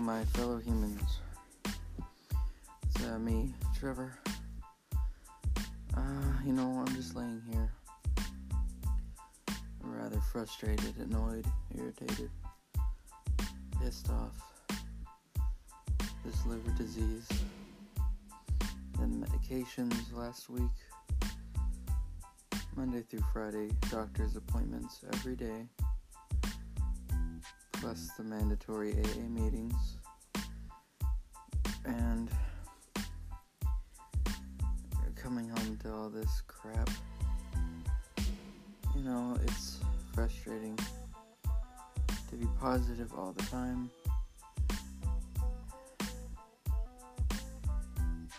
my fellow humans. It's uh, me, Trevor. Uh, you know, I'm just laying here. I'm Rather frustrated, annoyed, irritated, pissed off. This liver disease. Then medications last week. Monday through Friday, doctor's appointments every day plus the mandatory AA meetings. And coming home to all this crap, you know, it's frustrating to be positive all the time.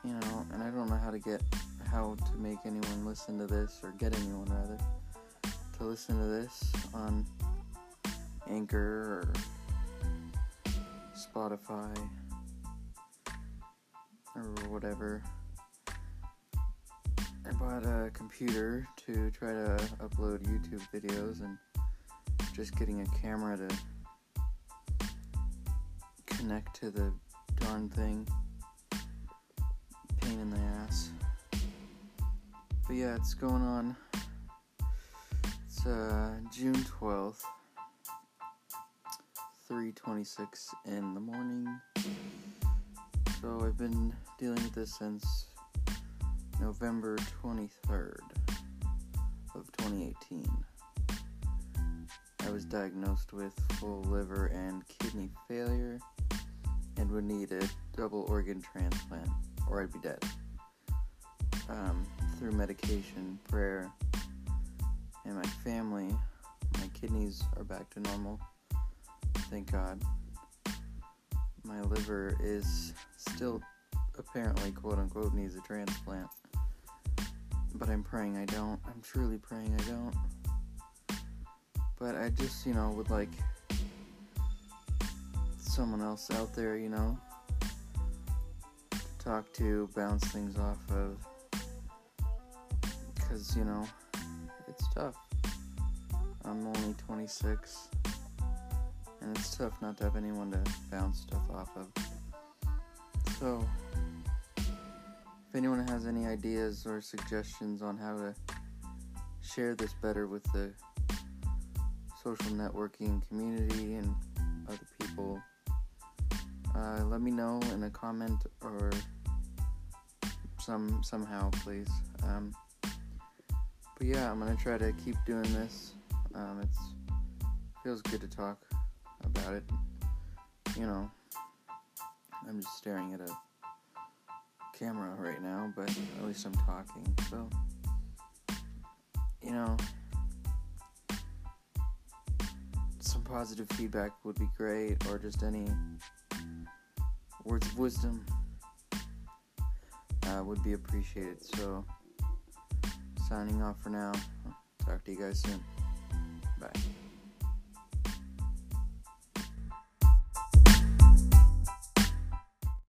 You know, and I don't know how to get how to make anyone listen to this or get anyone rather to listen to this on Anchor or Spotify or whatever. I bought a computer to try to upload YouTube videos and just getting a camera to connect to the darn thing. Pain in the ass. But yeah, it's going on. It's uh, June 12th. 3:26 in the morning. So I've been dealing with this since November 23rd of 2018. I was diagnosed with full liver and kidney failure and would need a double organ transplant or I'd be dead. Um, through medication, prayer, and my family, my kidneys are back to normal thank God. My liver is still apparently, quote unquote, needs a transplant. But I'm praying I don't. I'm truly praying I don't. But I just, you know, would like someone else out there, you know, to talk to, bounce things off of. Because, you know, it's tough. I'm only 26 and it's tough not to have anyone to bounce stuff off of. So, if anyone has any ideas or suggestions on how to share this better with the social networking community and other people, uh, let me know in a comment or some somehow, please. Um, but yeah, I'm gonna try to keep doing this. Um, it's feels good to talk about it. You know, I'm just staring at a camera right now, but at least I'm talking. So, you know, some positive feedback would be great, or just any words of wisdom uh, would be appreciated. So, signing off for now. Talk to you guys soon.